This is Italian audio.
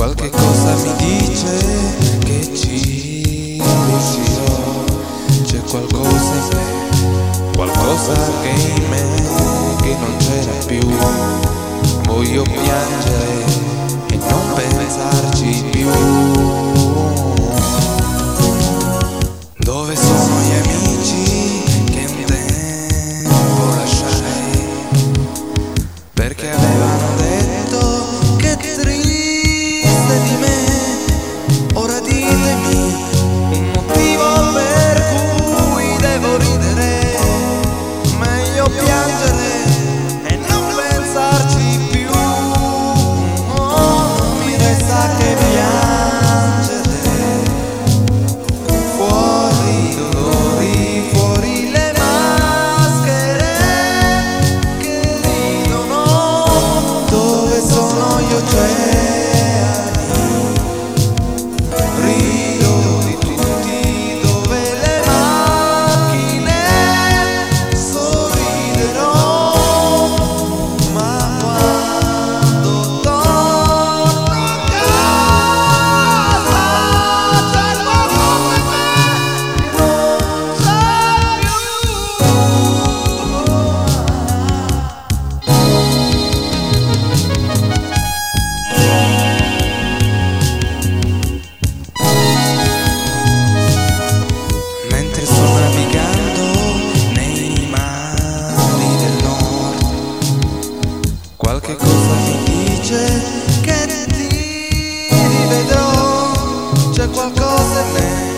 Qualche cosa mi dice che ci riuscirò. C'è qualcosa in me, qualcosa che in me che non c'era più. Voglio piangere e non pensarci più. Dove sono gli amici che un tempo lasciai? Perché dime qualche cosa mi dice che ti rivedrò, c'è qualcosa in me.